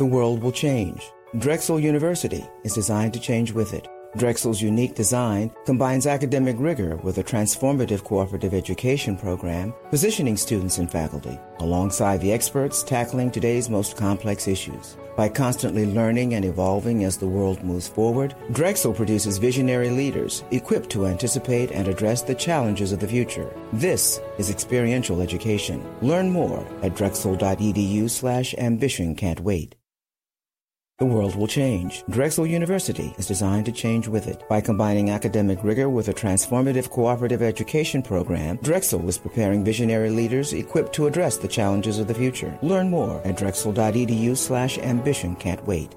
The world will change. Drexel University is designed to change with it. Drexel's unique design combines academic rigor with a transformative cooperative education program, positioning students and faculty alongside the experts tackling today's most complex issues. By constantly learning and evolving as the world moves forward, Drexel produces visionary leaders equipped to anticipate and address the challenges of the future. This is experiential education. Learn more at drexel.edu slash ambition can't wait. The world will change. Drexel University is designed to change with it. By combining academic rigor with a transformative cooperative education program, Drexel is preparing visionary leaders equipped to address the challenges of the future. Learn more at drexel.edu slash ambition can't wait.